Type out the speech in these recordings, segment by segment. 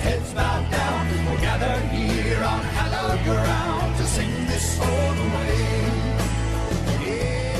heads bowed down. Here on hallowed ground to sing this old way.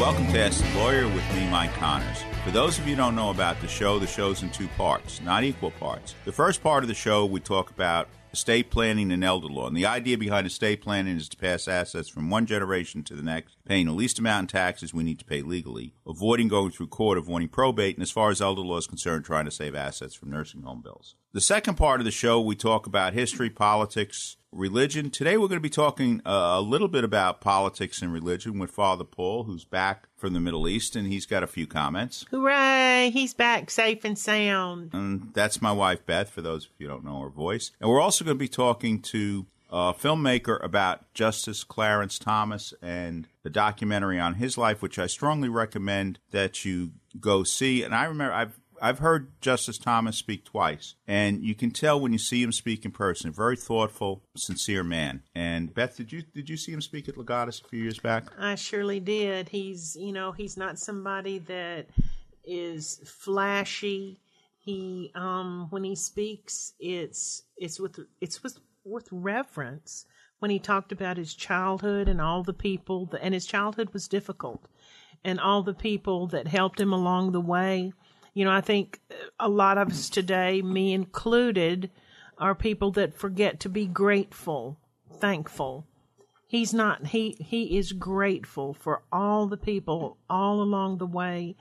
Welcome to Ask the Lawyer with me, Mike Connors. For those of you don't know about the show, the show's in two parts, not equal parts. The first part of the show, we talk about estate planning and elder law. And the idea behind estate planning is to pass assets from one generation to the next, paying the least amount in taxes we need to pay legally, avoiding going through court, avoiding probate, and as far as elder law is concerned, trying to save assets from nursing home bills. The second part of the show, we talk about history, politics, religion. Today, we're going to be talking uh, a little bit about politics and religion with Father Paul, who's back from the Middle East, and he's got a few comments. Hooray! He's back safe and sound. And that's my wife, Beth, for those of you who don't know her voice. And we're also going to be talking to a filmmaker about Justice Clarence Thomas and the documentary on his life, which I strongly recommend that you go see. And I remember I've I've heard Justice Thomas speak twice, and you can tell when you see him speak in person. Very thoughtful, sincere man. And Beth, did you did you see him speak at Legatus a few years back? I surely did. He's, you know, he's not somebody that is flashy. He, um, when he speaks, it's it's with it's with with reverence. When he talked about his childhood and all the people, that, and his childhood was difficult, and all the people that helped him along the way. You know, I think a lot of us today, me included, are people that forget to be grateful, thankful. He's not he he is grateful for all the people all along the way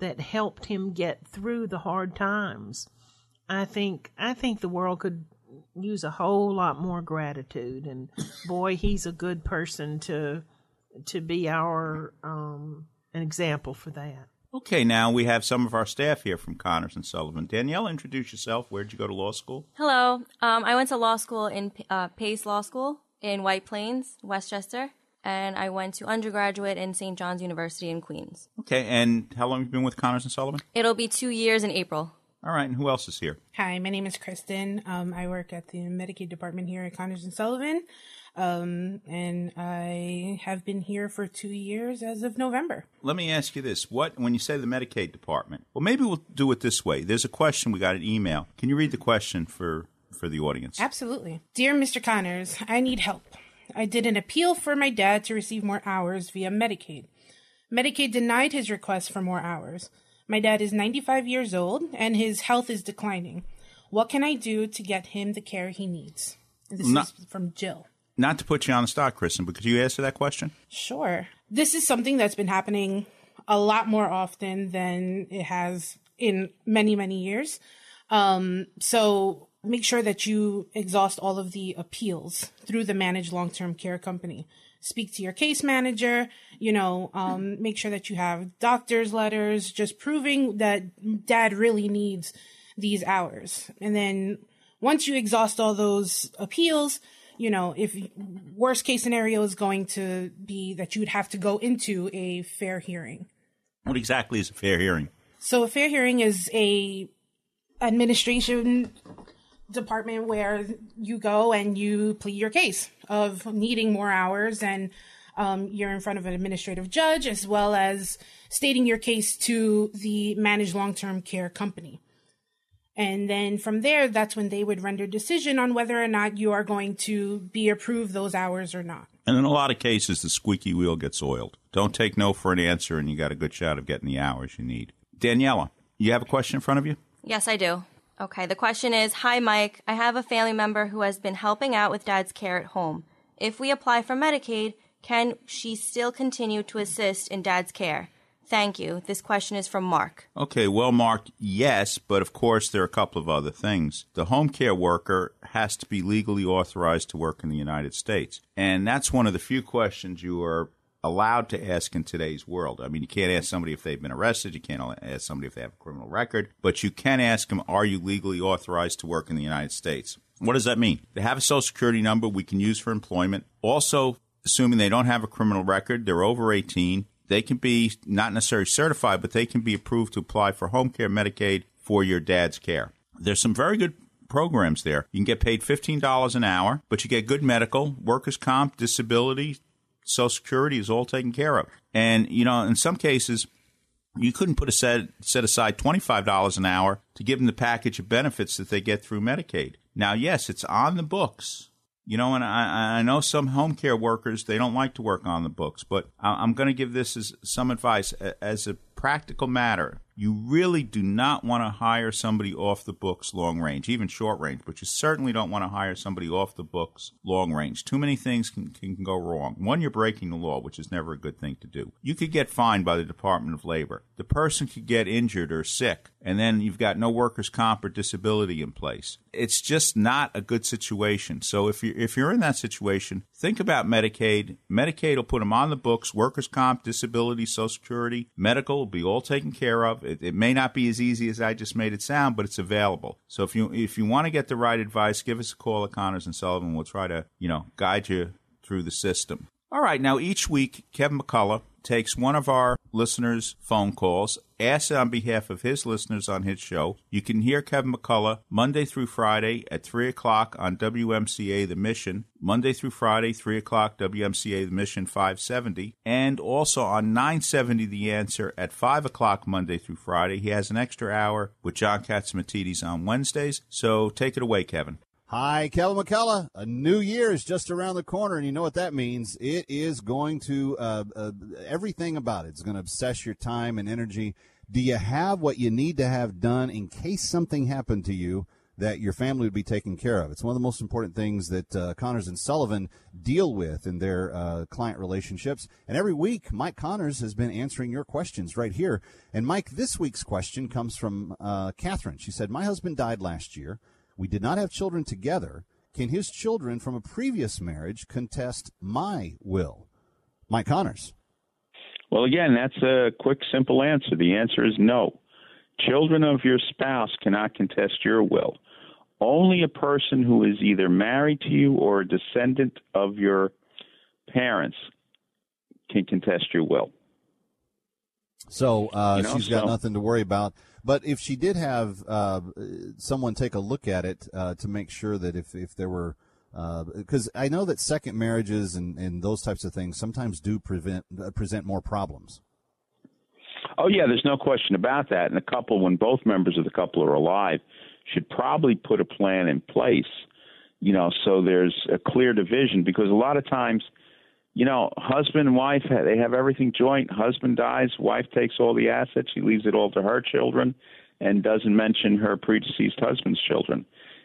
that helped him get through the hard times. I think I think the world could use a whole lot more gratitude and boy he's a good person to to be our um an example for that. Okay, now we have some of our staff here from Connors and Sullivan. Danielle, introduce yourself. Where'd you go to law school? Hello. Um, I went to law school in uh, Pace Law School in White Plains, Westchester, and I went to undergraduate in St. John's University in Queens. Okay, and how long have you been with Connors and Sullivan? It'll be two years in April. All right, and who else is here? Hi, my name is Kristen. Um, I work at the Medicaid department here at Connors and Sullivan, um, and I have been here for two years as of November. Let me ask you this: What when you say the Medicaid department? Well, maybe we'll do it this way. There's a question we got an email. Can you read the question for for the audience? Absolutely. Dear Mr. Connors, I need help. I did an appeal for my dad to receive more hours via Medicaid. Medicaid denied his request for more hours. My dad is 95 years old and his health is declining. What can I do to get him the care he needs? This No- is from Jill. Not to put you on the spot, Kristen, but could you answer that question? Sure. This is something that's been happening a lot more often than it has in many, many years. Um, so make sure that you exhaust all of the appeals through the managed long term care company. Speak to your case manager, you know, um, make sure that you have doctor's letters just proving that dad really needs these hours. And then once you exhaust all those appeals, you know, if worst case scenario is going to be that you would have to go into a fair hearing. What exactly is a fair hearing? So a fair hearing is a administration department where you go and you plead your case of needing more hours and um, you're in front of an administrative judge as well as stating your case to the managed long-term care company And then from there, that's when they would render decision on whether or not you are going to be approved those hours or not. And in a lot of cases, the squeaky wheel gets oiled. Don't take no for an answer, and you got a good shot of getting the hours you need. Daniela, you have a question in front of you? Yes, I do. Okay, the question is Hi, Mike. I have a family member who has been helping out with dad's care at home. If we apply for Medicaid, can she still continue to assist in dad's care? Thank you. This question is from Mark. Okay, well, Mark, yes, but of course there are a couple of other things. The home care worker has to be legally authorized to work in the United States. And that's one of the few questions you are allowed to ask in today's world. I mean, you can't ask somebody if they've been arrested, you can't ask somebody if they have a criminal record, but you can ask them, are you legally authorized to work in the United States? What does that mean? They have a social security number we can use for employment. Also, assuming they don't have a criminal record, they're over 18, they can be not necessarily certified, but they can be approved to apply for home care Medicaid for your dad's care. There's some very good programs there. You can get paid $15 an hour, but you get good medical, workers' comp, disability, Social Security is all taken care of. And, you know, in some cases, you couldn't put a set, set aside $25 an hour to give them the package of benefits that they get through Medicaid. Now, yes, it's on the books. You know, and I, I know some home care workers, they don't like to work on the books, but I'm going to give this as some advice as a practical matter you really do not want to hire somebody off the books long range, even short range, but you certainly don't want to hire somebody off the books long range. Too many things can, can go wrong. One, you're breaking the law, which is never a good thing to do. You could get fined by the Department of Labor. The person could get injured or sick, and then you've got no workers' comp or disability in place. It's just not a good situation. So if you're, if you're in that situation, think about Medicaid. Medicaid will put them on the books, workers' comp, disability, Social Security, medical will be all taken care of it, it, may not be as easy as I just made it sound, but it's available. So if you if you want to get the right advice, give us a call at Connors and Sullivan. We'll try to you know guide you through the system. All right, now each week Kevin McCullough takes one of our listeners' phone calls, asks on behalf of his listeners on his show. You can hear Kevin McCullough Monday through Friday at 3 o'clock on WMCA The Mission, Monday through Friday, 3 o'clock, WMCA The Mission 570, and also on 970 The Answer at 5 o'clock Monday through Friday. He has an extra hour with John Catsimatidis on Wednesdays. So take it away, Kevin. Hi, Kevin McCullough. A new year is just around the corner, and you know what that means. It is going to, uh, uh, everything about it is going to obsess your time and energy. Do you have what you need to have done in case something happened to you that your family would be taken care of? It's one of the most important things that uh, Connors and Sullivan deal with in their uh, client relationships. And every week, Mike Connors has been answering your questions right here. And Mike, this week's question comes from uh, Catherine. She said, My husband died last year. We did not have children together. Can his children from a previous marriage contest my will? Mike Connors. Well, again, that's a quick, simple answer. The answer is no. Children of your spouse cannot contest your will. Only a person who is either married to you or a descendant of your parents can contest your will. So uh, You know, she's got so- nothing to worry about. But if she did have uh, someone take a look at it uh, to make sure that if, if there were, because I know that second marriages and, and those types of things sometimes do prevent uh, present more problems. Oh yeah, there's no question about that. And the couple, when both members of the couple are alive, should probably put a plan in place. You know, so there's a clear division because a lot of times, you know, husband and wife they have everything joint. Husband dies, wife takes all the assets, she leaves it all to her children, and doesn't mention her predeceased husband's children.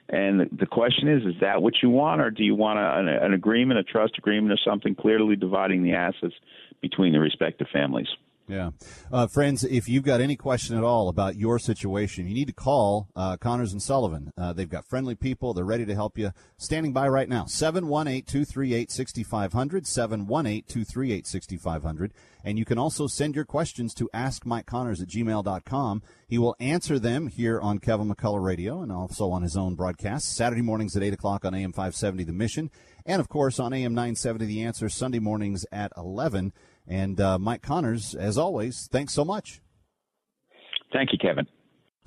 And the- question is, is that what you want, or do you want a, an, an agreement, a trust agreement, or something clearly dividing the assets between the respective families? Yeah. Uh, friends, if you've got any question at all about your situation, you need to call uh, Connors and Sullivan. Uh, they've got friendly people. They're ready to help you. Standing by right now. 718 238 6500. 718 238 6500. And you can also send your questions to askmikeconnors at gmail.com. He will answer them here on Kevin McCullough Radio and also on his own broadcast. Saturday mornings at 8 o'clock on AM 570 The Mission. And of course on AM 970 The Answer Sunday mornings at 11. And uh, Mike Connors, as always, thanks so much. Thank you, Kevin.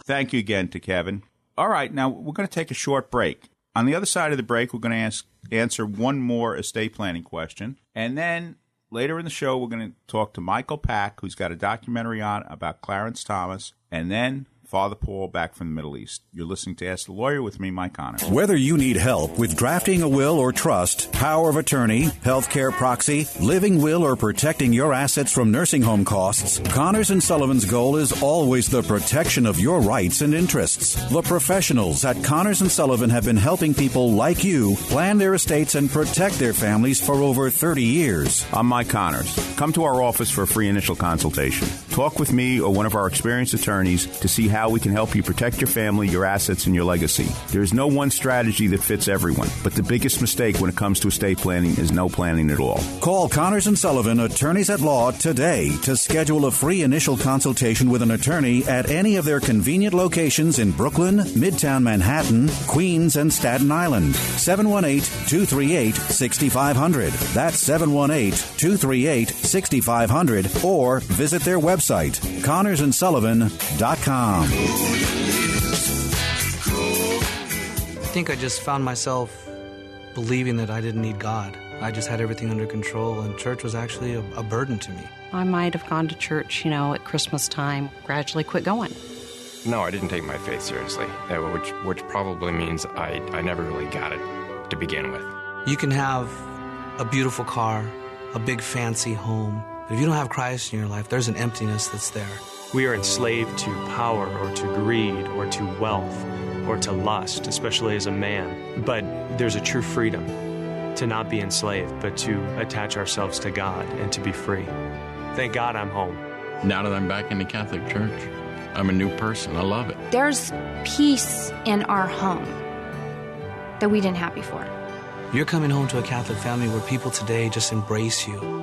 Thank you again to Kevin. All right, now we're going to take a short break. On the other side of the break, we're going to ask, answer one more estate planning question. And then later in the show, we're going to talk to Michael Pack, who's got a documentary on about Clarence Thomas. And then Father Paul back from the Middle East. You're listening to Ask the Lawyer with me, Mike Connors. Whether you need help with drafting a will or trust, power of attorney, healthcare proxy, living will, or protecting your assets from nursing home costs, Connors and Sullivan's goal is always the protection of your rights and interests. The professionals at Connors and Sullivan have been helping people like you plan their estates and protect their families for over 30 years. I'm Mike Connors. Come to our office for a free initial consultation. Talk with me or one of our experienced attorneys to see how we can help you protect your family, your assets, and your legacy. There is no one strategy that fits everyone, but the biggest mistake when it comes to estate planning is no planning at all. Call Connors and Sullivan, attorneys at law, today to schedule a free initial consultation with an attorney at any of their convenient locations in Brooklyn, Midtown Manhattan, Queens, and Staten Island. 718 238 6500. That's 718 238 6500 or visit their website, connorsandsullivan.com. I think I just found myself believing that I didn't need God. I just had everything under control, and church was actually a, a burden to me. I might have gone to church, you know, at Christmas time, gradually quit going. No, I didn't take my faith seriously, uh, which which probably means I, I never really got it to begin with. You can have a beautiful car, a big fancy home, but if you don't have Christ in your life, there's an emptiness that's there. We are enslaved to power or to greed or to wealth or to lust, especially as a man. But there's a true freedom to not be enslaved, but to attach ourselves to God and to be free. Thank God I'm home. Now that I'm back in the Catholic Church, I'm a new person. I love it. There's peace in our home that we didn't have before. You're coming home to a Catholic family where people today just embrace you.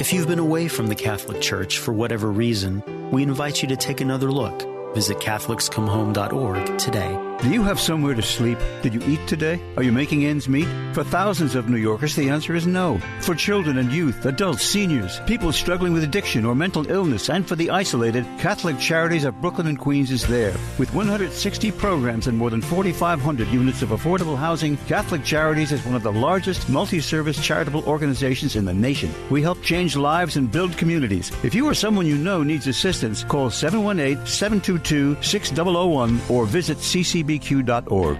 If you've been away from the Catholic Church for whatever reason, we invite you to take another look. Visit CatholicsComeHome.org today. Do you have somewhere to sleep? Did you eat today? Are you making ends meet? For thousands of New Yorkers, the answer is no. For children and youth, adults, seniors, people struggling with addiction or mental illness, and for the isolated, Catholic Charities of Brooklyn and Queens is there. With 160 programs and more than 4,500 units of affordable housing, Catholic Charities is one of the largest multi service charitable organizations in the nation. We help change lives and build communities. If you or someone you know needs assistance, call 718 722 6001 or visit ccb bbq.org.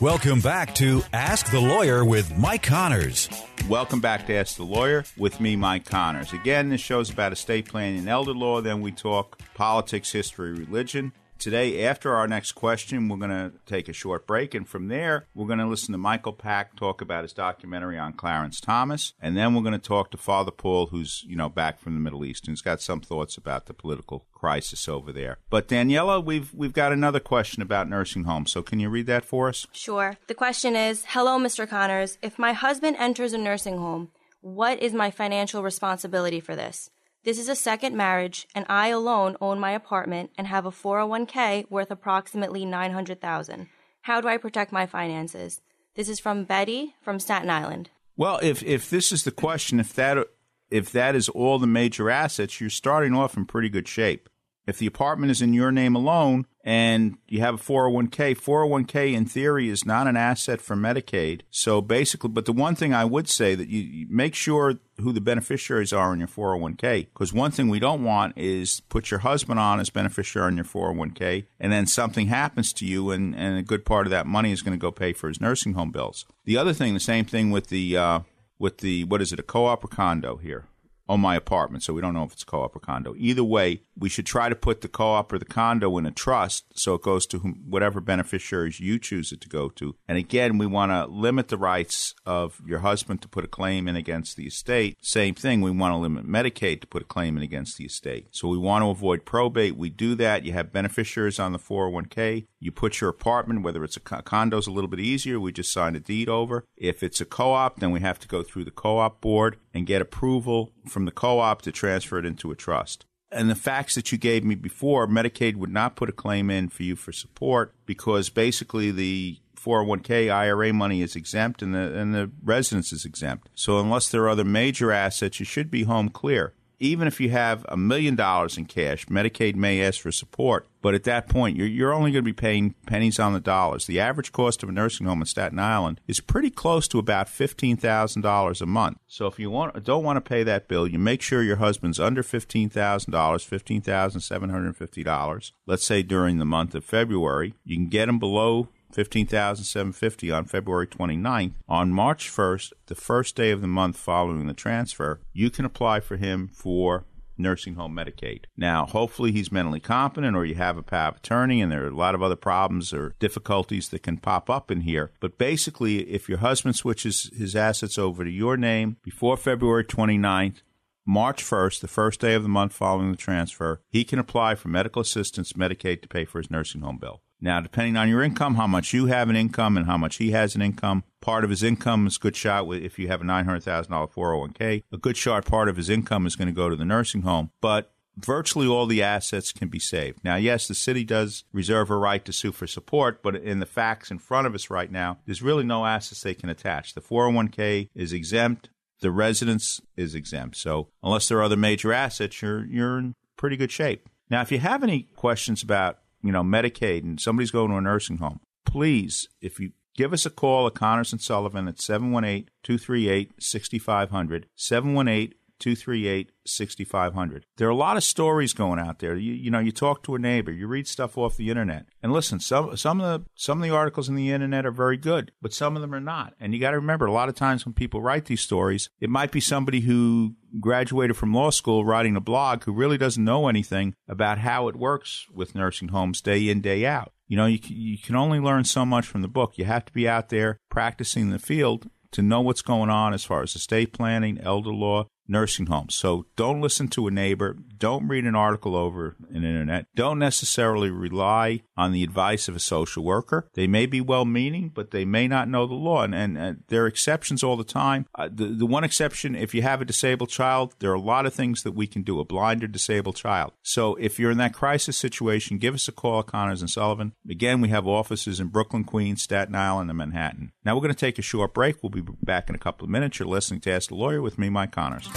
Welcome back to Ask the Lawyer with Mike Connors. Welcome back to Ask the Lawyer with me, Mike Connors. Again, this show's about estate planning and elder law. Then we talk politics, history, religion. Today, after our next question, we're going to take a short break, and from there, we're going to listen to Michael Pack talk about his documentary on Clarence Thomas, and then we're going to talk to Father Paul, who's you know back from the Middle East and he's got some thoughts about the political crisis over there. But Daniela, we've we've got another question about nursing homes, so can you read that for us? Sure. The question is, "Hello, Mr. Connors. If my husband enters a nursing home, what is my financial responsibility for this?" This is a second marriage, and I alone own my apartment and have a 401k worth approximately 900,000. How do I protect my finances? This is from Betty from Staten Island. Well, if if this is the question, if that if that is all the major assets, you're starting off in pretty good shape. If the apartment is in your name alone and you have a 401k, 401k in theory is not an asset for Medicaid. So basically, but the one thing I would say that you, you make sure who the beneficiaries are in your 401k because one thing we don't want is put your husband on as beneficiary in your 401k and then something happens to you and, and a good part of that money is going to go pay for his nursing home bills. The other thing, the same thing with the uh, with the what is it, a co-op or condo here? On my apartment, so we don't know if it's co-op or condo. Either way, we should try to put the co-op or the condo in a trust so it goes to whatever beneficiaries you choose it to go to. And again, we want to limit the rights of your husband to put a claim in against the estate. Same thing, we want to limit Medicaid to put a claim in against the estate. So we want to avoid probate. We do that. You have beneficiaries on the 401k. You put your apartment, whether it's a condo, is a little bit easier. We just sign a deed over. If it's a co-op, then we have to go through the co-op board and get approval from the co-op to transfer it into a trust. And the facts that you gave me before, Medicaid would not put a claim in for you for support because basically the 401k IRA money is exempt and the and the residence is exempt. So unless there are other major assets, you should be home clear. Even if you have a million dollars in cash, Medicaid may ask for support. But at that point, you're, you're only going to be paying pennies on the dollars. The average cost of a nursing home in Staten Island is pretty close to about fifteen thousand dollars a month. So if you want don't want to pay that bill, you make sure your husband's under fifteen thousand dollars, fifteen thousand seven hundred fifty dollars. Let's say during the month of February, you can get him below 15,750 on February 29th. On March 1st, the first day of the month following the transfer, you can apply for him for nursing home Medicaid. Now, hopefully he's mentally competent or you have a power of attorney and there are a lot of other problems or difficulties that can pop up in here. But basically, if your husband switches his assets over to your name before February 29th, March 1st, the first day of the month following the transfer, he can apply for medical assistance Medicaid to pay for his nursing home bill. Now, depending on your income, how much you have an income and how much he has an income, part of his income is a good shot if you have a $900,000 401k, a good shot part of his income is going to go to the nursing home. But virtually all the assets can be saved. Now, yes, the city does reserve a right to sue for support, but in the facts in front of us right now, there's really no assets they can attach. The 401k is exempt. The residence is exempt. So unless there are other major assets, you're, you're in pretty good shape. Now, if you have any questions about you know, Medicaid and somebody's going to a nursing home, please, if you give us a call at Connors and Sullivan at 718 238 6500, 718 238 6500. There are a lot of stories going out there. You, you know, you talk to a neighbor, you read stuff off the internet. And listen, some some of the some of the articles in the internet are very good, but some of them are not. And you got to remember a lot of times when people write these stories, it might be somebody who graduated from law school writing a blog who really doesn't know anything about how it works with nursing homes day in day out. You know, you you can only learn so much from the book. You have to be out there practicing the field to know what's going on as far as estate planning, elder law, nursing homes. So don't listen to a neighbor. Don't read an article over an internet. Don't necessarily rely on the advice of a social worker. They may be well meaning, but they may not know the law. And, and, and there are exceptions all the time. Uh, the, the one exception, if you have a disabled child, there are a lot of things that we can do, a blind or disabled child. So if you're in that crisis situation, give us a call Connors and Sullivan. Again, we have offices in Brooklyn, Queens, Staten Island, and Manhattan. Now we're going to take a short break. We'll be back in a couple of minutes. You're listening to Ask the Lawyer with me, Mike Connors.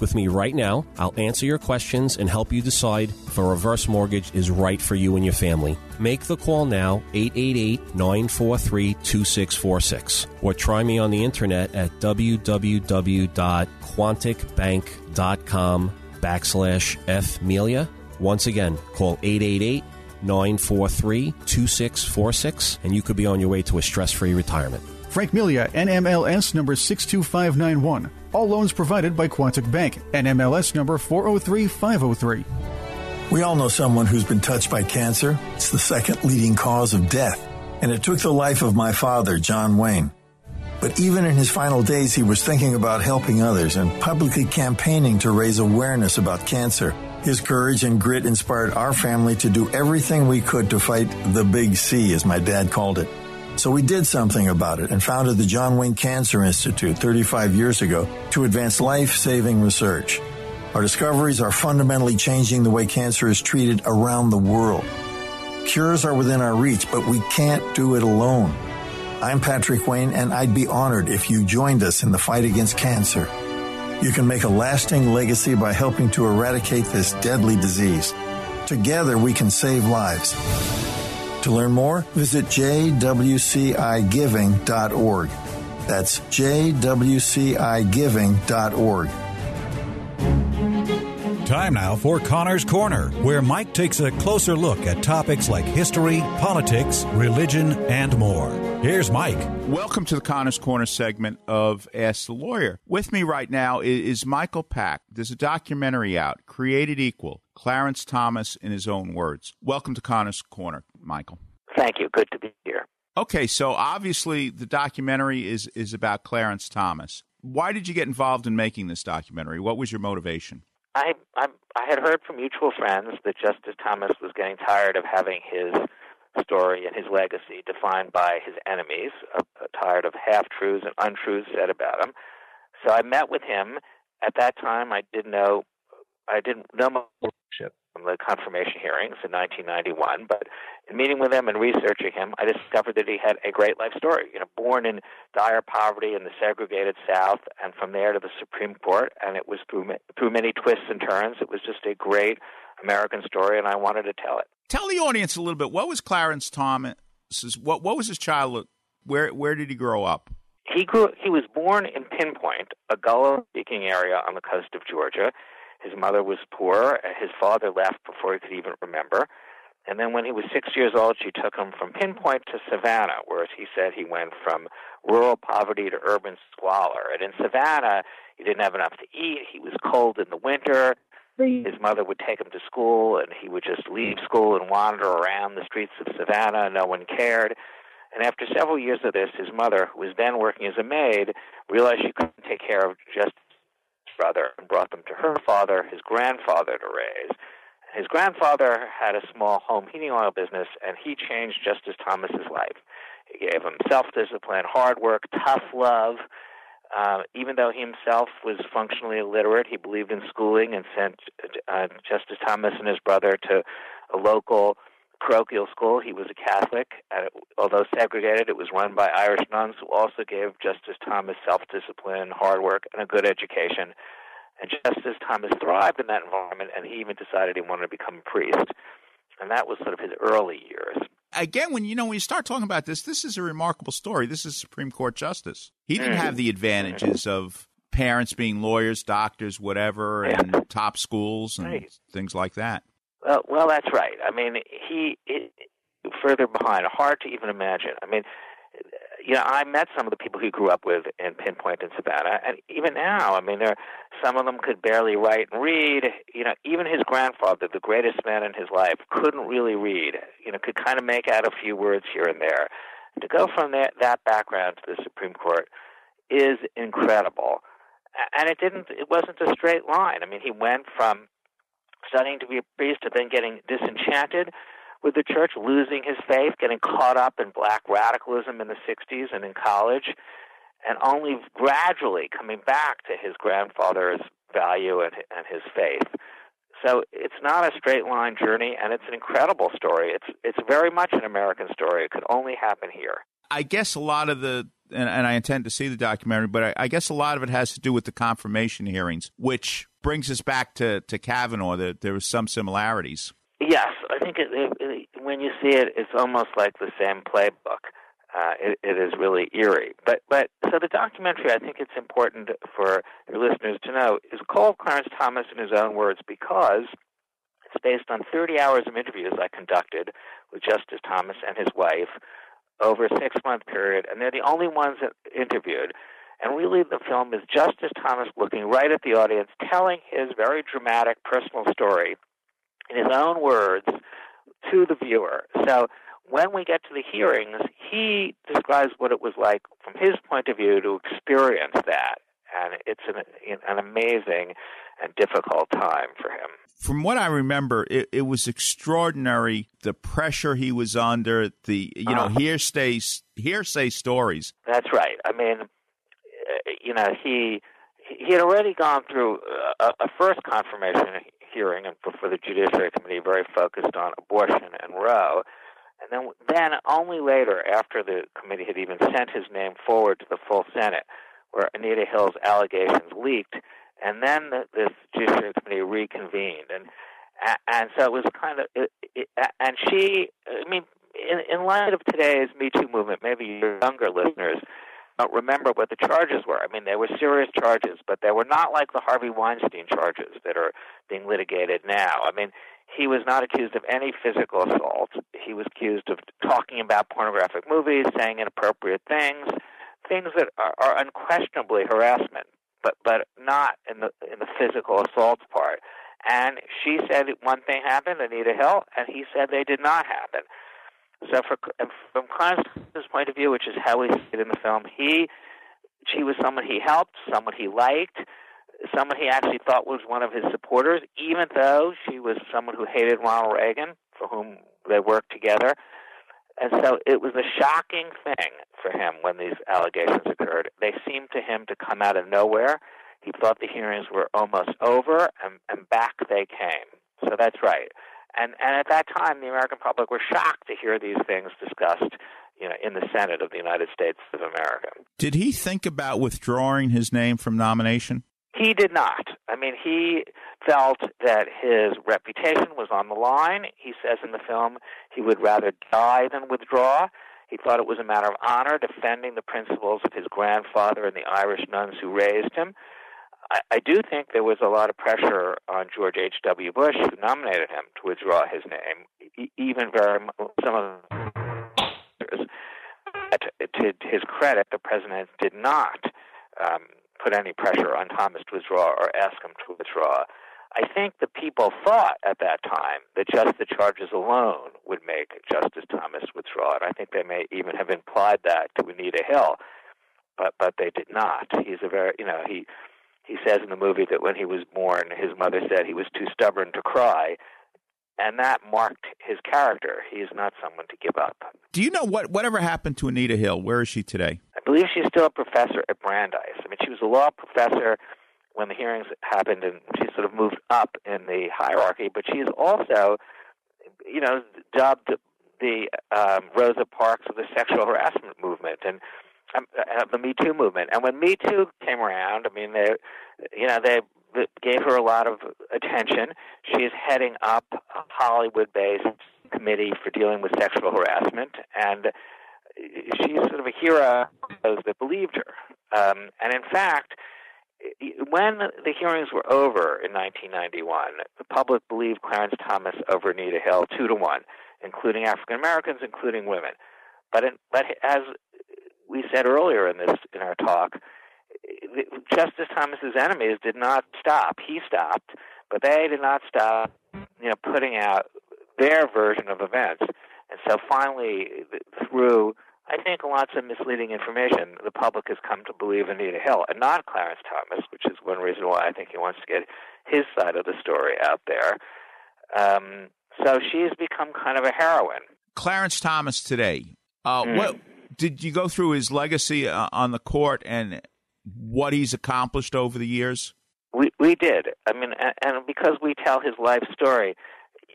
with me right now. I'll answer your questions and help you decide if a reverse mortgage is right for you and your family. Make the call now, 888 943 2646, or try me on the internet at www.quonticbank.com backslash fmelia. Once again, call 888 943 2646, and you could be on your way to a stress free retirement. Frank Melia, NMLS number 62591. All loans provided by Quontic Bank, NMLS number 403503. We all know someone who's been touched by cancer. It's the second leading cause of death, and it took the life of my father, John Wayne. But even in his final days, he was thinking about helping others and publicly campaigning to raise awareness about cancer. His courage and grit inspired our family to do everything we could to fight the big C, as my dad called it. So we did something about it and founded the John Wayne Cancer Institute 35 years ago to advance life saving research. Our discoveries are fundamentally changing the way cancer is treated around the world. Cures are within our reach, but we can't do it alone. I'm Patrick Wayne, and I'd be honored if you joined us in the fight against cancer. You can make a lasting legacy by helping to eradicate this deadly disease. Together, we can save lives. To learn more, visit jwcigiving.org. That's jwcigiving.org. Time now for Connor's Corner, where Mike takes a closer look at topics like history, politics, religion, and more. Here's Mike. Welcome to the Connors Corner segment of Ask the Lawyer. With me right now is, is Michael Pack. There's a documentary out, Created Equal, Clarence Thomas in his own words. Welcome to Connors Corner, Michael. Thank you. Good to be here. Okay, so obviously the documentary is is about Clarence Thomas. Why did you get involved in making this documentary? What was your motivation? I, I I had heard from mutual friends that Justice Thomas was getting tired of having his story and his legacy defined by his enemies, uh, tired of half truths and untruths said about him. So I met with him. At that time, I didn't know I didn't know much from the confirmation hearings in 1991, but in meeting with him and researching him, I discovered that he had a great life story. You know, born in dire poverty in the segregated South, and from there to the Supreme Court, and it was through through many twists and turns. It was just a great American story, and I wanted to tell it. Tell the audience a little bit. What was Clarence Thomas? What what was his childhood? Where where did he grow up? He grew. He was born in Pinpoint, a Gullah-speaking area on the coast of Georgia. His mother was poor. His father left before he could even remember. And then when he was six years old, she took him from Pinpoint to Savannah, where he said he went from rural poverty to urban squalor. And in Savannah, he didn't have enough to eat. He was cold in the winter. His mother would take him to school, and he would just leave school and wander around the streets of Savannah. No one cared. And after several years of this, his mother, who was then working as a maid, realized she couldn't take care of just brother and brought them to her father, his grandfather, to raise. His grandfather had a small home heating oil business, and he changed Justice Thomas's life. He gave him self-discipline, hard work, tough love. Uh, even though he himself was functionally illiterate, he believed in schooling and sent uh, Justice Thomas and his brother to a local parochial school. He was a Catholic, and it, although segregated, it was run by Irish nuns who also gave Justice Thomas self-discipline, hard work, and a good education. And Justice Thomas thrived in that environment, and he even decided he wanted to become a priest. And that was sort of his early years. Again, when you know when you start talking about this, this is a remarkable story. This is Supreme Court justice. He didn't Mm. have the advantages of parents being lawyers, doctors, whatever, and top schools and Right. things like that. Well, well, that's right. I mean, he it, further behind, hard to even imagine. I mean, you know, I met some of the people he grew up with in Pinpoint and Savannah, and even now, I mean, there some of them could barely write and read. You know, even his grandfather, the greatest man in his life, couldn't really read. You know, could kind of make out a few words here and there. To go from that that background to the Supreme Court is incredible, and it didn't. It wasn't a straight line. I mean, he went from studying to be a priest to then getting disenchanted with the church, losing his faith, getting caught up in black radicalism in the 60s and in college, and only gradually coming back to his grandfather's value and, and his faith. So it's not a straight line journey, and it's an incredible story. It's it's very much an American story. It could only happen here. I guess a lot of the, and, and I intend to see the documentary, but I, I guess a lot of it has to do with the confirmation hearings, which brings us back to, to Kavanaugh. That there was some similarities. Yes, I think it, it, it, when you see it, it's almost like the same playbook. Uh, it, it is really eerie. But but so the documentary, I think it's important for your listeners to know, is called Clarence Thomas in his own words because it's based on 30 hours of interviews I conducted with Justice Thomas and his wife over a six month period, and they're the only ones that interviewed. And really, the film is Justice Thomas looking right at the audience, telling his very dramatic personal story in his own words to the viewer. So when we get to the hearings, he describes what it was like from his point of view to experience that. And it's an, an amazing and difficult time for him. From what I remember, it, it was extraordinary the pressure he was under, the you know Uh-huh. hearsay hearsay stories. That's right. I mean, uh, Uh, you know, he he had already gone through a, a first confirmation hearing and for, the Judiciary Committee, very focused on abortion and Roe, and then then only later, after the committee had even sent his name forward to the full Senate, where Anita Hill's allegations leaked, and then the, this Judiciary Committee reconvened, and and so it was kind of, it, it, and she, I mean, in, in light of today's Me Too movement, maybe your younger listeners don't remember what the charges were. I mean, they were serious charges, but they were not like the Harvey Weinstein charges that are being litigated now. I mean, he was not accused of any physical assault. He was accused of talking about pornographic movies, saying inappropriate things, things that are, are unquestionably harassment, but but not in the in the physical assault part. And she said one thing happened, Anita Hill, and he said they did not happen. So, for, from Clarence's point of view, which is how we see it in the film, he, she was someone he helped, someone he liked, someone he actually thought was one of his supporters, even though she was someone who hated Ronald Reagan, for whom they worked together. And so it was a shocking thing for him when these allegations occurred. They seemed to him to come out of nowhere. He thought the hearings were almost over, and, and back they came. So that's right. And and at that time, the American public were shocked to hear these things discussed, you know, in the Senate of the United States of America. Did he think about withdrawing his name from nomination? He did not. I mean, he felt that his reputation was on the line. He says in the film he would rather die than withdraw. He thought it was a matter of honor defending the principles of his grandfather and the Irish nuns who raised him. I, I do think there was a lot of pressure on George H.W. Bush, who nominated him, to withdraw his name. Even very some of to his credit, the president did not um, put any pressure on Thomas to withdraw or ask him to withdraw. I think the people thought at that time that just the charges alone would make Justice Thomas withdraw, I think they may even have implied that to Anita Hill, but but they did not. He's a very you know he he says in the movie that when he was born, his mother said he was too stubborn to cry, and that marked his character. He is not someone to give up. Do you know what whatever happened to Anita Hill? Where is she today? I believe she's still a professor at Brandeis. I mean, she was a law professor when the hearings happened, and she sort of moved up in the hierarchy. But she's also, you know, dubbed the um, Rosa Parks of the sexual harassment movement, and um, uh, the Me Too movement. And when Me Too came around, I mean, they, you know, they gave her a lot of attention. She is heading up a Hollywood-based committee for dealing with sexual harassment, and she's sort of a hero those that believed her. Um, and in fact, when the hearings were over in 1991, the public believed Clarence Thomas over Anita Hill two to one, including African Americans, including women. But in, but as we said earlier in this in our talk, Justice Thomas's enemies did not stop. He stopped, but they did not stop. You know, putting out their version of events, and so finally, through I think lots of misleading information, the public has come to believe Anita Hill and not Clarence Thomas, which is one reason why I think he wants to get his side of the story out there. Um, so she's become kind of a heroine. Clarence Thomas today. Uh, mm. What did you go through his legacy uh, on the court and what he's accomplished over the years? We we did. I mean, and, and because we tell his life story,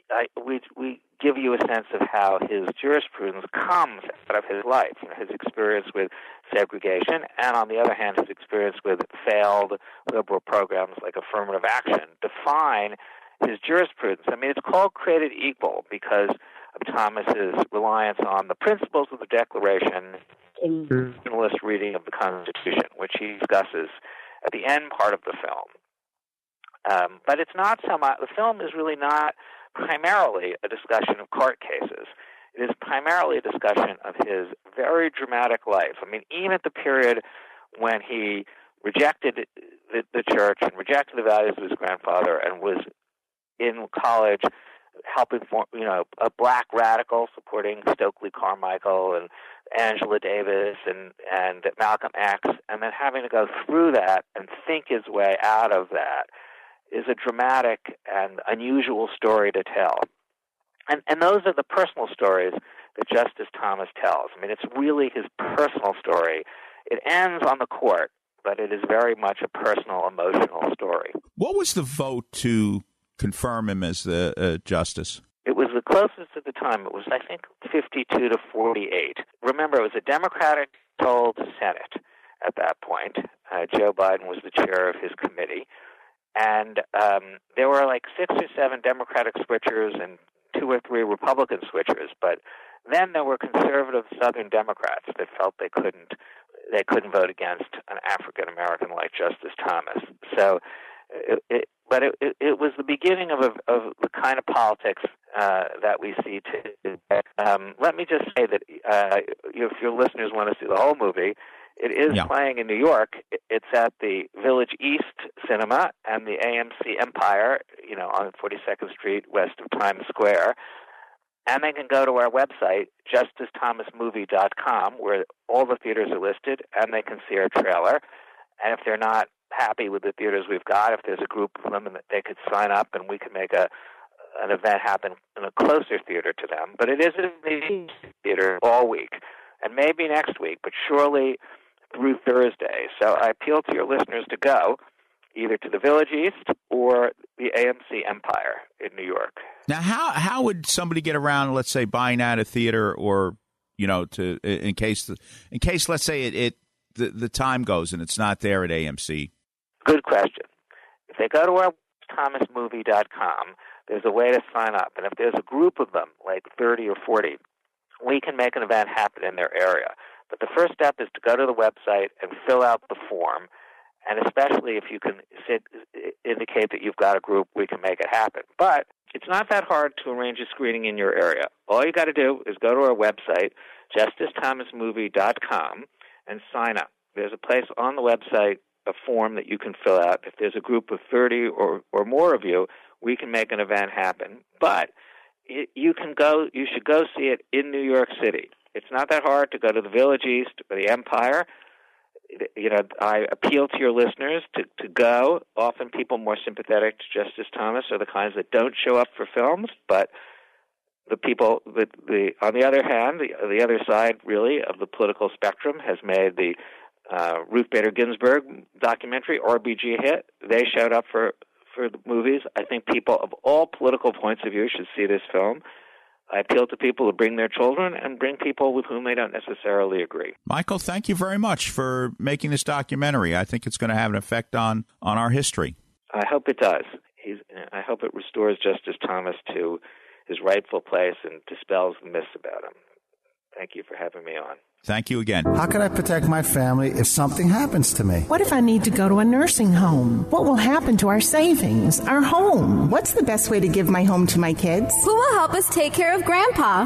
I, we we give you a sense of how his jurisprudence comes out of his life, you know, his experience with segregation, and on the other hand, his experience with failed liberal programs like affirmative action define his jurisprudence. I mean, it's called created equal because of Thomas's reliance on the principles of the Declaration in originalist reading of the Constitution, which he discusses at the end part of the film. Um, but it's not so much, the film is really not primarily a discussion of court cases. It is primarily a discussion of his very dramatic life. I mean, even at the period when he rejected the, the church and rejected the values of his grandfather and was in college helping form, you know, a black radical supporting Stokely Carmichael and Angela Davis and and Malcolm X, and then having to go through that and think his way out of that is a dramatic and unusual story to tell. And and those are the personal stories that Justice Thomas tells. I mean, it's really his personal story. It ends on the court, but it is very much a personal, emotional story. What was the vote to confirm him as the uh, justice? It was the closest at the time. It was, I think, 52 to 48. Remember, it was a Democratic controlled Senate at that point. Uh, Joe Biden was the chair of his committee. And um, there were like six or seven Democratic switchers and two or three Republican switchers. But then there were conservative Southern Democrats that felt they couldn't they couldn't vote against an African American like Justice Thomas. So, it, it, but it, it, it was the beginning of a, of the kind of politics uh, that we see today. Um, let me just say that uh, if your listeners want to see the whole movie, it is Yeah. playing in New York. It's at the Village East Cinema and the AMC Empire, you know, on 42nd Street west of Times Square. And they can go to our website, justicethomasmovie.com, where all the theaters are listed, and they can see our trailer. And if they're not happy with the theaters we've got, if there's a group of them, that they could sign up, and we could make a an event happen in a closer theater to them. But it is in the theater all week, and maybe next week, but surely through Thursday. So I appeal to your listeners to go either to the Village East or the AMC Empire in New York. Now, how how would somebody get around, let's say, buying out a theater, or you know, to in case in case, let's say it, it the the time goes and it's not there at AMC. Good question. If they go to our thomasmovie.com, there's a way to sign up. And if there's a group of them, like 30 or 40, we can make an event happen in their area. But the first step is to go to the website and fill out the form. And especially if you can sit, indicate that you've got a group, we can make it happen. But it's not that hard to arrange a screening in your area. All you got to do is go to our website, justicethomasmovie.com, and sign up. There's a place on the website, a form that you can fill out. If there's a group of 30 or, or more of you, we can make an event happen. But you can go, you should go see it in New York City. It's not that hard to go to the Village East or the Empire. You know, I appeal to your listeners to, to go. Often people more sympathetic to Justice Thomas are the kinds that don't show up for films, but the people the, the on the other hand the, the other side really of the political spectrum has made the uh, Ruth Bader Ginsburg documentary RBG hit. They showed up for for the movies. I think people of all political points of view should see this film. I appeal to people to bring their children and bring people with whom they don't necessarily agree. Michael, thank you very much for making this documentary. I think it's going to have an effect on on our history. I hope it does. He's, I hope it restores Justice Thomas to his rightful place and dispels the myths about him. Thank you for having me on. Thank you again. How can I protect my family if something happens to me? What if I need to go to a nursing home? What will happen to our savings, our home? What's the best way to give my home to my kids? Who will help us take care of Grandpa?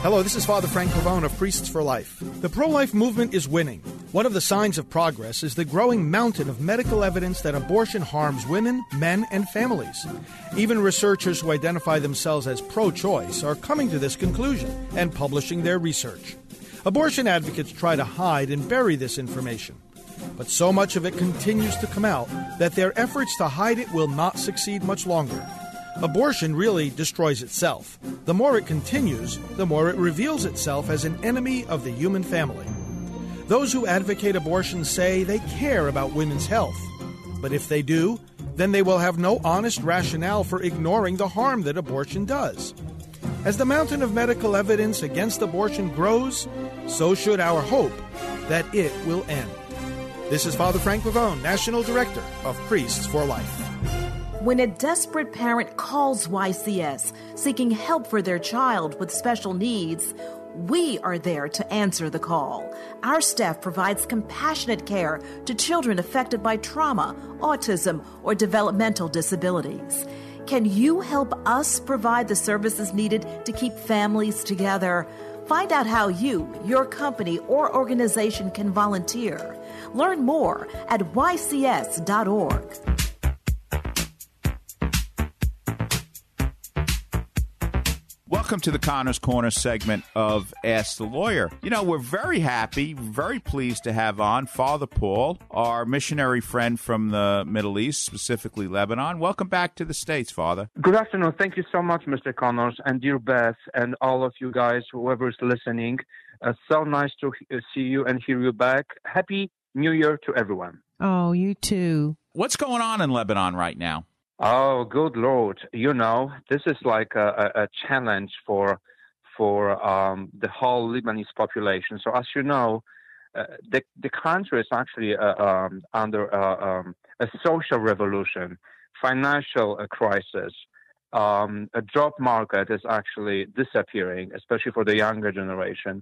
Hello, this is Father Frank Pavone of Priests for Life. The pro life movement is winning. One of the signs of progress is the growing mountain of medical evidence that abortion harms women, men, and families. Even researchers who identify themselves as pro choice are coming to this conclusion and publishing their research. Abortion advocates try to hide and bury this information. But so much of it continues to come out that their efforts to hide it will not succeed much longer. Abortion really destroys itself. The more it continues, the more it reveals itself as an enemy of the human family. Those who advocate abortion say they care about women's health. But if they do, then they will have no honest rationale for ignoring the harm that abortion does. As the mountain of medical evidence against abortion grows, so should our hope that it will end. This is Father Frank Pavone, National Director of Priests for Life. When a desperate parent calls YCS seeking help for their child with special needs, we are there to answer the call. Our staff provides compassionate care to children affected by trauma, autism, or developmental disabilities. Can you help us provide the services needed to keep families together? Find out how you, your company, or organization can volunteer. Learn more at ycs.org. Welcome to the Connors Corner segment of Ask the Lawyer. You know, we're very happy, very pleased to have on Father Paul, our missionary friend from the Middle East, specifically Lebanon. Welcome back to the States, Father. Good afternoon. Thank you so much, Mr. Connors, and dear Beth, and all of you guys, whoever is listening. Uh, so nice to uh, see you and hear you back. Happy New Year to everyone. Oh, you too. What's going on in Lebanon right now? Oh, good Lord! You know, this is like a, a, challenge for for um, the whole Lebanese population. So, as you know, uh, the the country is actually uh, um, under uh, um, a social revolution, financial uh, crisis. Um, a job market is actually disappearing, especially for the younger generation.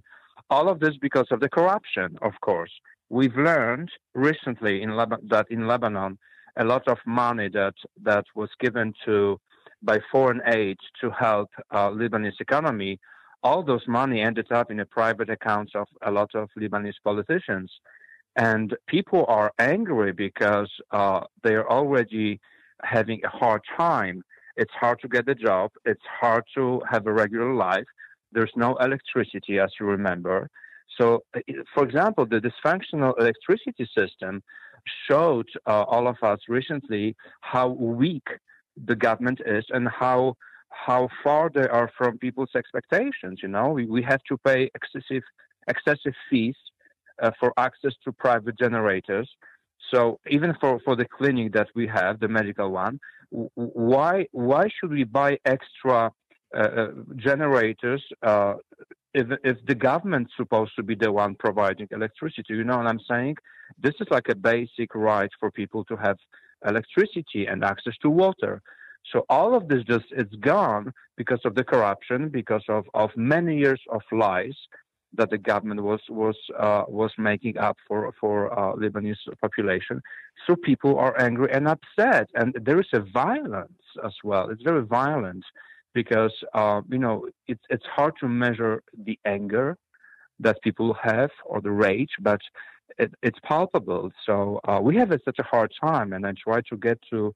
All of this because of the corruption, of course. We've learned recently in Leb- that in Lebanon a lot of money that that was given to by foreign aid to help uh, Lebanese economy, all those money ended up in the private accounts of a lot of Lebanese politicians, and people are angry because uh, they are already having a hard time. It's hard to get a job. It's hard to have a regular life. There's no electricity, as you remember. So, uh, for example, the dysfunctional electricity system showed uh, all of us recently how weak the government is and how how far they are from people's expectations. You know, we, we have to pay excessive excessive fees uh, for access to private generators. So even for, for the clinic that we have, the medical one, why why should we buy extra uh, uh, generators uh, if if the government's supposed to be the one providing electricity? You know what I'm saying? This is like a basic right for people to have electricity and access to water. So all of this just it's gone because of the corruption, because of, of many years of lies that the government was was uh, was making up for for uh, Lebanese population. So people are angry and upset, and there is a violence as well. It's very violent because uh, you know it's it's hard to measure the anger that people have or the rage, but it, it's palpable. So uh, we have such a hard time, and I try to get to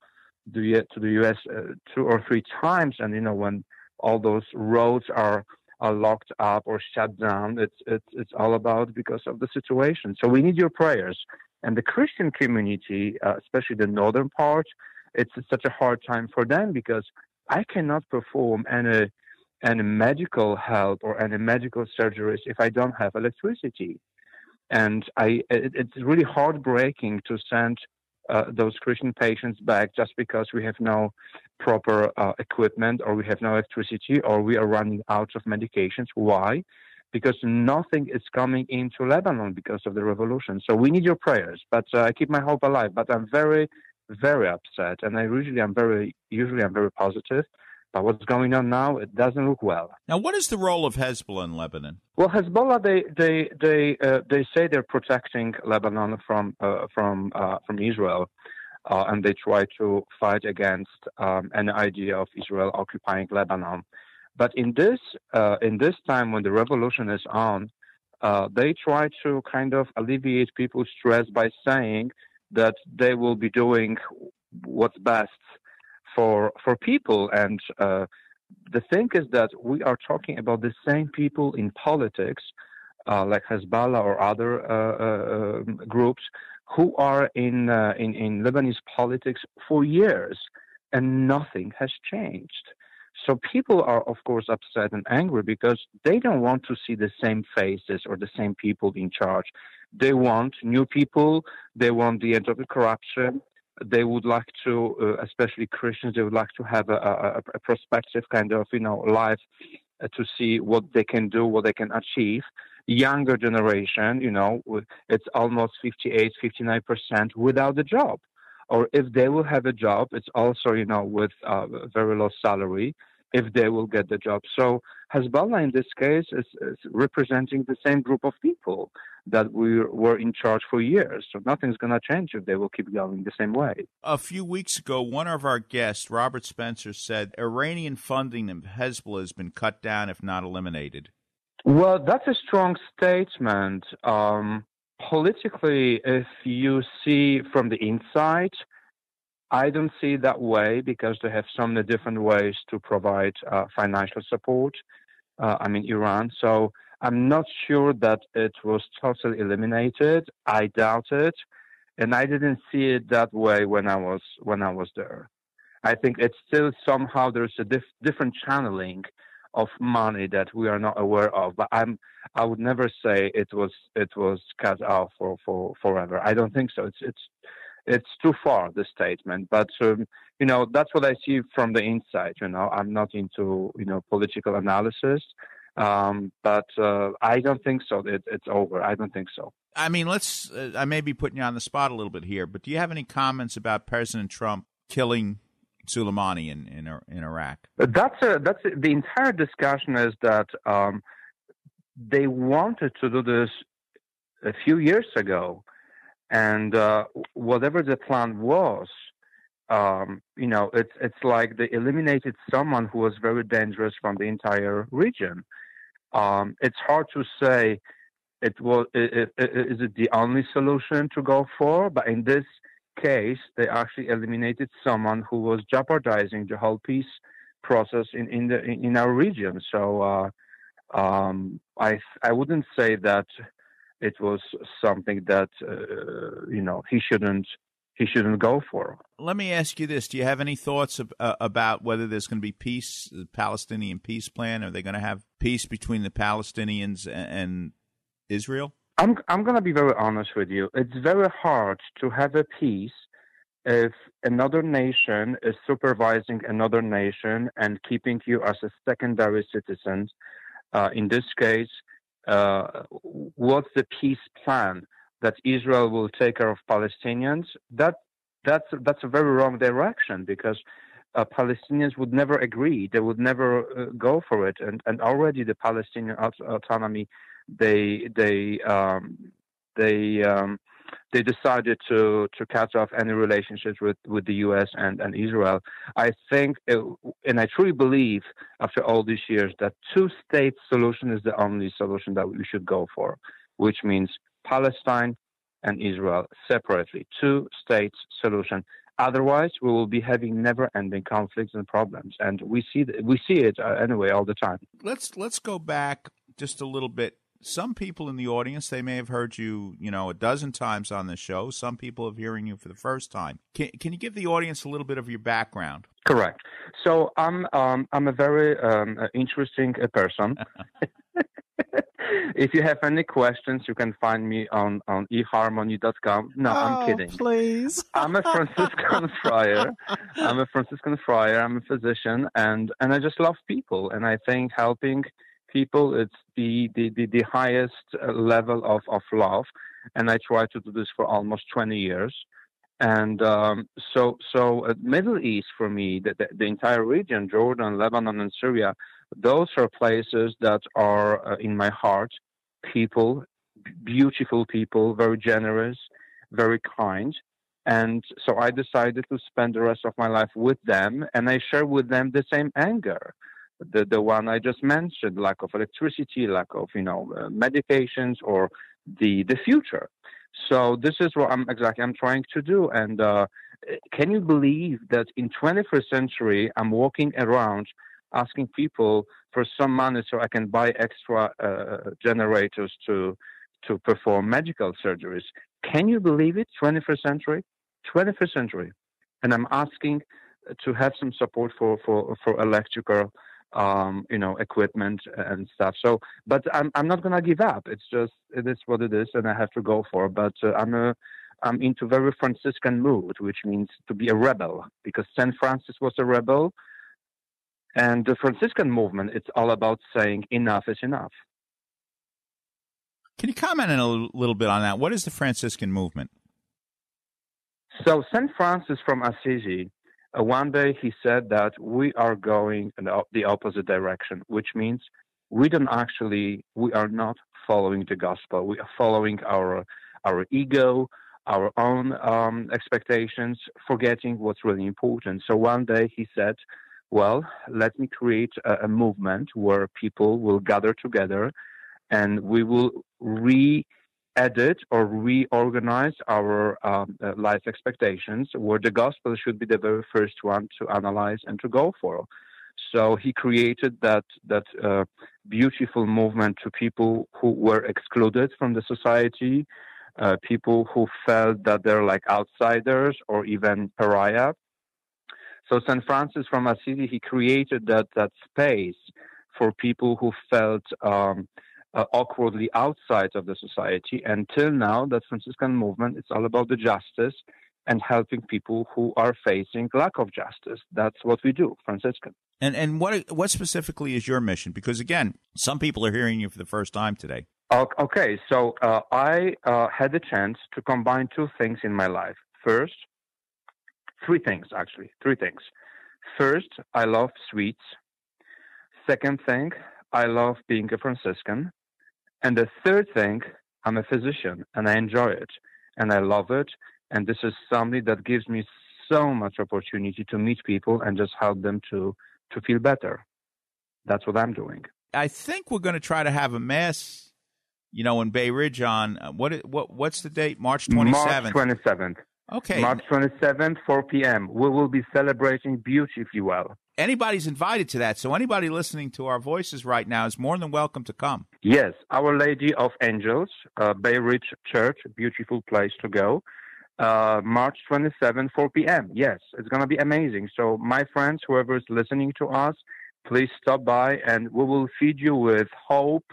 the to the U.S. Uh, two or three times, and you know when all those roads are are locked up or shut down, it's it's it's all about because of the situation. So we need your prayers, and the Christian community, uh, especially the northern part, it's such a hard time for them because I cannot perform any any medical help or any medical surgeries if I don't have electricity. And I, it, it's really heartbreaking to send uh, those Christian patients back just because we have no proper uh, equipment or we have no electricity or we are running out of medications. Why? Because nothing is coming into Lebanon because of the revolution. So we need your prayers. But uh, I keep my hope alive. But I'm very, very upset, and I usually I'm very usually I'm very positive. But what's going on now, it doesn't look well. Now, what is the role of Hezbollah in Lebanon? Well, Hezbollah they they they uh, they say they're protecting Lebanon from uh, from uh, from Israel, uh, and they try to fight against um, an idea of Israel occupying Lebanon. But in this uh, in this time when the revolution is on, uh, they try to kind of alleviate people's stress by saying that they will be doing what's best for for people. And uh, the thing is that we are talking about the same people in politics, uh, like Hezbollah or other uh, uh groups, who are in, uh, in in Lebanese politics for years, and nothing has changed. So people are, of course, upset and angry because they don't want to see the same faces or the same people in charge. They want new people. They want the end of the corruption they would like to, uh, especially Christians, they would like to have a, a, a prospective kind of, you know, life uh, to see what they can do, what they can achieve. Younger generation, you know, it's almost 58, 59% without a job. Or if they will have a job, it's also, you know, with uh, very low salary if they will get the job. So Hezbollah in this case is, is, representing the same group of people that we were in charge for years. So nothing's going to change if they will keep going the same way. A few weeks ago, one of our guests, Robert Spencer, said Iranian funding of Hezbollah has been cut down, if not eliminated. Well, that's a strong statement. Um, politically, if you see from the inside, I don't see it that way because they have so many different ways to provide uh, financial support. uh, I mean Iran. So I'm not sure that it was totally eliminated. I doubt it, and I didn't see it that way when I was when I was there. I think it's still somehow there's a diff- different channeling of money that we are not aware of. But I'm I would never say it was it was cut off for, for forever. I don't think so. It's it's it's too far the statement, but um, you know that's what I see from the inside. You know, I'm not into you know political analysis, um, but uh, I don't think so. It, it's over. I don't think so. I mean, let's. Uh, I may be putting you on the spot a little bit here, but do you have any comments about President Trump killing Soleimani in in, in Iraq? That's a, that's a, the entire discussion is that um, they wanted to do this a few years ago, and uh, whatever the plan was, um, you know, it's it's like they eliminated someone who was very dangerous from the entire region. Um, it's hard to say it was is it the only solution to go for, but in this case, they actually eliminated someone who was jeopardizing the whole peace process in in the in our region. So uh, um, I I wouldn't say that it was something that uh, you know he shouldn't he shouldn't go for. Let me ask you this: Do you have any thoughts of, uh, about whether there's going to be peace, the Palestinian peace plan? Are they going to have peace between the Palestinians and, and Israel? I'm I'm going to be very honest with you. It's very hard to have a peace if another nation is supervising another nation and keeping you as a secondary citizen. Uh, in this case, uh, what's the peace plan that Israel will take care of Palestinians? That that's that's a very wrong direction because uh, Palestinians would never agree. They would never uh, go for it, and and already the Palestinian aut- autonomy they they um, they um, they decided to to cut off any relationships with, with the U.S. and, and Israel. I think, it, and I truly believe, after all these years, that two-state solution is the only solution that we should go for, which means Palestine and Israel separately, two-state solution. Otherwise, we will be having never-ending conflicts and problems, and we see we see it uh, anyway all the time. Let's let's go back just a little bit some people in the audience they may have heard you you know a dozen times on the show. Some people are hearing you for the first time. Can, can you give the audience a little bit of your background? Correct. So i'm um, i'm a very um, interesting uh, person. If you have any questions you can find me on on eharmony.com no oh, i'm kidding. please. I'm a franciscan friar. I'm a franciscan friar. I'm a physician and and i just love people and i think helping people. It's the, the, the, the highest uh, level of, of love. And I try to do this for almost 20 years. And um, so, so uh, Middle East for me, the, the, the, entire region, Jordan, Lebanon, and Syria, those are places that are uh, in my heart. People, beautiful people, very generous, very kind. And so I decided to spend the rest of my life with them, and I share with them the same anger the the one I just mentioned, lack of electricity, lack of you know uh, medications, or the the future. So this is what I'm exactly I'm trying to do. And uh, can you believe that in 21st century I'm walking around asking people for some money so I can buy extra uh, generators to to perform medical surgeries? Can you believe it? 21st century, 21st century, and I'm asking to have some support for for for electrical um, you know, equipment and stuff. So, but I'm I'm not gonna give up. It's just it is what it is, and I have to go for. But uh, I'm a I'm into very Franciscan mood, which means to be a rebel, because Saint Francis was a rebel, and the Franciscan movement it's all about saying enough is enough. Can you comment a little bit on that? What is the Franciscan movement? So Saint Francis from Assisi uh, one day he said that we are going in the opposite direction, which means we don't actually, we are not following the gospel. We are following our our ego, our own um, expectations, forgetting what's really important. So one day he said, "Well, let me create a, a movement where people will gather together, and we will re." Edit or reorganize our um, uh, life expectations, where the gospel should be the very first one to analyze and to go for. So he created that that uh, beautiful movement to people who were excluded from the society, uh, people who felt that they're like outsiders or even pariah. So Saint Francis from Assisi, he created that that space for people who felt um, uh, awkwardly outside of the society. Until now, that Franciscan movement it's all about the justice and helping people who are facing lack of justice. That's what we do, Franciscan. And and what what specifically is your mission? Because again, some people are hearing you for the first time today. Okay, so uh, I uh, had the chance to combine two things in my life. First, three things actually, three things. First, I love sweets. Second thing, I love being a Franciscan. And the third thing, I'm a physician and I enjoy it and I love it. And this is something that gives me so much opportunity to meet people and just help them to, to feel better. That's what I'm doing. I think we're going to try to have a mass, you know, in Bay Ridge on uh, what what what's the date? March 27th. March 27th. Okay. March 27th, 4 p.m. We will be celebrating beautifully well. Anybody's invited to that. So anybody listening to our voices right now is more than welcome to come. Yes, Our Lady of Angels, uh, Bay Ridge Church, beautiful place to go. Uh, March 27th, 4 p.m. Yes, it's going to be amazing. So, my friends, whoever is listening to us, please stop by and we will feed you with hope,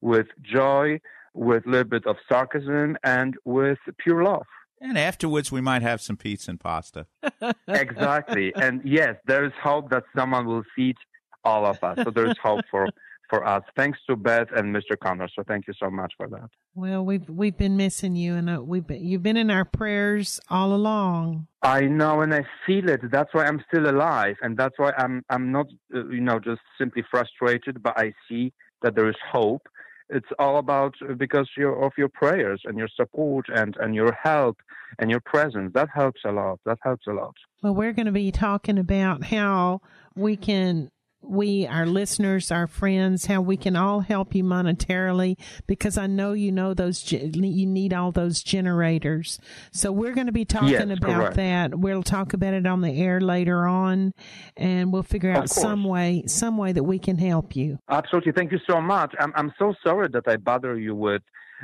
with joy, with a little bit of sarcasm, and with pure love. And afterwards, we might have some pizza and pasta. exactly. And yes, there is hope that someone will feed all of us. So there's hope for for us. Thanks to Beth and Mr. Connor. So thank you so much for that. Well, we've we've been missing you, and uh, we've been, you've been in our prayers all along. I know, and I feel it. That's why I'm still alive, and that's why I'm I'm not uh, you know just simply frustrated, but I see that there is hope. It's all about uh, because of your prayers and your support and and your help and your presence. That helps a lot. That helps a lot. Well, we're going to be talking about how we can we, our listeners, our friends, how we can all help you monetarily because I know you know those, you need all those generators. So we're going to be talking yes, about correct. that. We'll talk about it on the air later on and we'll figure out some way, some way that we can help you. Absolutely. Thank you so much. I'm I'm so sorry that I bother you with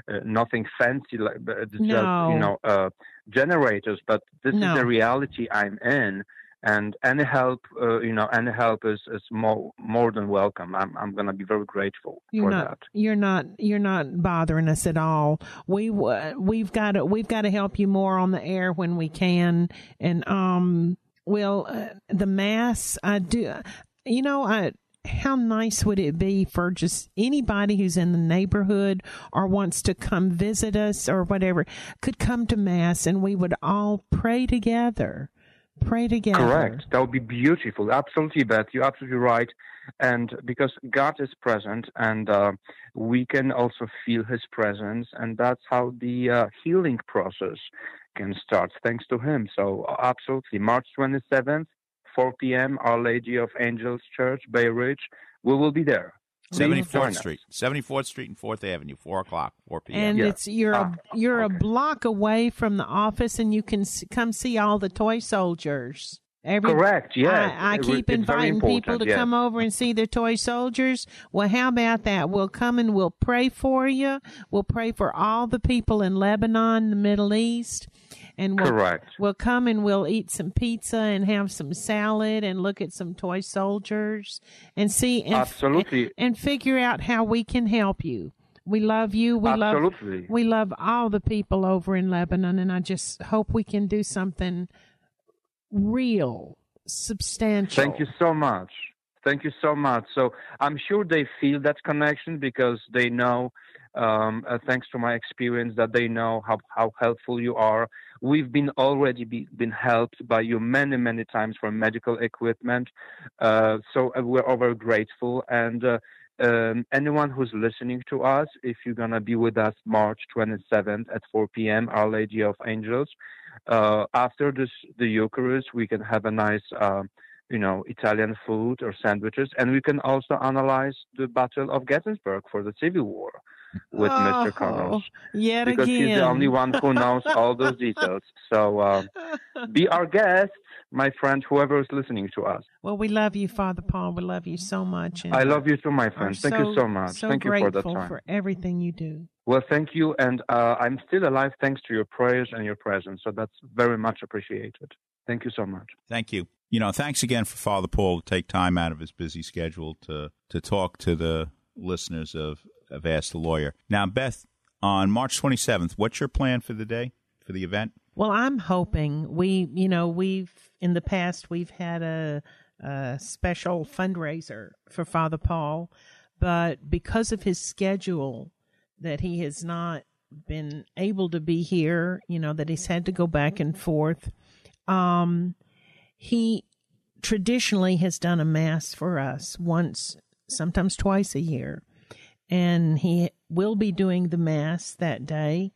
uh, nothing fancy like but just No. you know uh, generators, but this No. is the reality I'm in. And any help, uh, you know, any help is, is more more than welcome. I'm I'm gonna be very grateful You're for not. that. You're not. You're not bothering us at all. we we've got to. We've got to help you more on the air when we can. And um, well, uh, the mass. I do. You know, I. How nice would it be for just anybody who's in the neighborhood or wants to come visit us or whatever could come to mass and we would all pray together. Pray together. Correct. That would be beautiful. Absolutely, Beth. You're absolutely right. And because God is present, and uh, we can also feel His presence, and that's how the uh, healing process can start, thanks to Him. So, absolutely, March 27th, 4 p.m., Our Lady of Angels Church, Bay Ridge. We will be there. Please join 74th. Street, 74th Street and 4th Avenue, 4 o'clock, 4 p.m. and it's you're a, oh, you're a block away from the office, and you can s- come see all the toy soldiers. Every, Correct, yes. I, I keep it's inviting people to yes. come over and see the toy soldiers. Well, how about that? We'll come and we'll pray for you. We'll pray for all the people in Lebanon, the Middle East, and we'll, Correct. We'll come and we'll eat some pizza and have some salad and look at some toy soldiers and see and, Absolutely. and figure out how we can help you. We love you. We Absolutely. love we love all the people over in Lebanon, and I just hope we can do something real, substantial. Thank you so much. Thank you so much. So I'm sure they feel that connection because they know, um, uh, thanks to my experience, that they know how, how helpful you are. We've been already be, been helped by you many, many times for medical equipment. Uh, so uh, we're over grateful. And uh, um, anyone who's listening to us, if you're going to be with us March 27th at 4 p.m., Our Lady of Angels, uh, after this, the Eucharist, we can have a nice, uh, you know, Italian food or sandwiches, and we can also analyze the Battle of Gettysburg for the Civil War with Mr. Oh, Connors. yet because he's the only one who knows all those details. So uh, be our guest. my friend, whoever is listening to us. Well, we love you, Father Paul. We love you so much. I love you too, my friend. Thank so, you so much. So thank you for the time. for everything you do. Well, thank you, and uh, I'm still alive thanks to your prayers and your presence. So that's very much appreciated. Thank you so much. Thank you. You know, thanks again for Father Paul to take time out of his busy schedule to to talk to the listeners of, of Ask the Lawyer. Now, Beth, on March 27th, what's your plan for the day, for the event? Well, I'm hoping we, you know, we've in the past we've had a, a special fundraiser for Father Paul, but because of his schedule, that he has not been able to be here, you know, that he's had to go back and forth. Um, he traditionally has done a mass for us once, sometimes twice a year, and he will be doing the mass that day.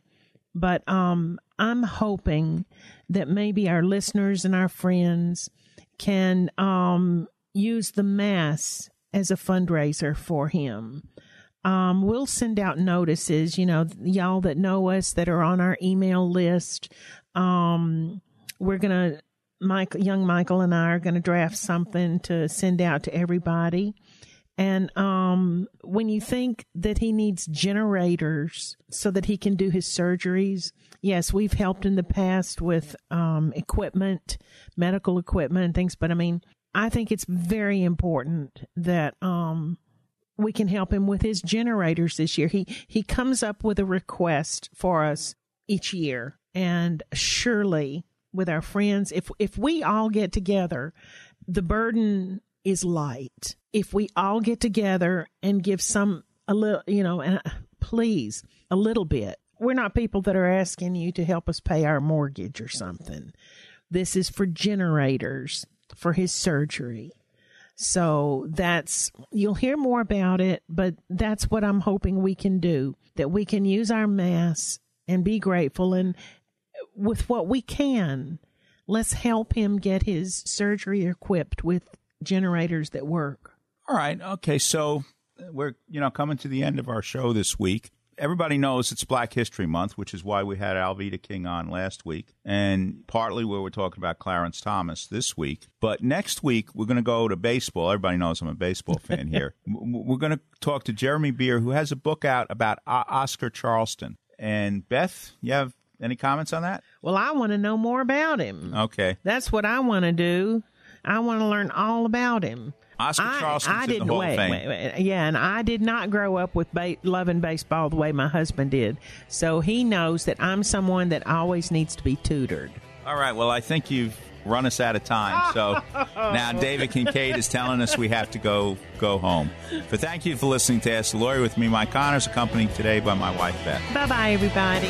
But um, I'm hoping that maybe our listeners and our friends can um, use the mass as a fundraiser for him. Um, we'll send out notices, you know, y'all that know us that are on our email list. Um, we're going to Mike, young Michael and I are going to draft something to send out to everybody. And um, when you think that he needs generators so that he can do his surgeries, yes, we've helped in the past with um, equipment, medical equipment, and things. But I mean, I think it's very important that um, we can help him with his generators this year. He he comes up with a request for us each year, and surely with our friends, if if we all get together, the burden is light. If we all get together and give some a little, you know, and uh, please a little bit. We're not people that are asking you to help us pay our mortgage or something. This is for generators for his surgery. So that's, you'll hear more about it, but that's what I'm hoping we can do that we can use our mass and be grateful. And with what we can, let's help him get his surgery equipped with generators that work. All right. Okay. So uh, we're, you know, coming to the end of our show this week. Everybody knows it's Black History Month, which is why we had Alveda King on last week, and partly where we're talking about Clarence Thomas this week. But next week, we're going to go to baseball. Everybody knows I'm a baseball fan here. We're going to talk to Jeremy Beer, who has a book out about Oscar Charleston. And Beth, you have any comments on that? Well, I want to know more about him. Okay. That's what I want to do. I want to learn all about him. Oscar Charleston's I, I in the didn't Hall wait, of Fame. wait, wait, yeah, and I did not grow up with ba- loving baseball the way my husband did. So he knows that I'm someone that always needs to be tutored. All right. Well, I think you've run us out of time. So now David Kincaid is telling us we have to go go home. But thank you for listening to Ask the Lawyer with me, Mike Connors, accompanied today by my wife Beth. Bye bye, everybody.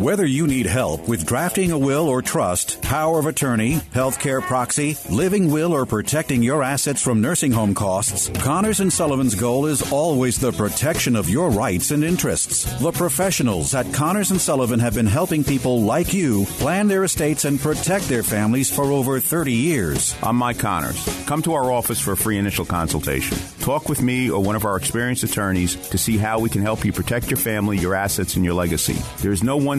Whether you need help with drafting a will or trust, power of attorney, healthcare proxy, living will, or protecting your assets from nursing home costs, Connors and Sullivan's goal is always the protection of your rights and interests. The professionals at Connors and Sullivan have been helping people like you plan their estates and protect their families for over 30 years. I'm Mike Connors. Come to our office for a free initial consultation. Talk with me or one of our experienced attorneys to see how we can help you protect your family, your assets, and your legacy. There is no one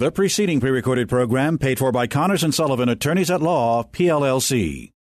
The preceding pre recorded program paid for by Connors and Sullivan Attorneys at Law, PLLC.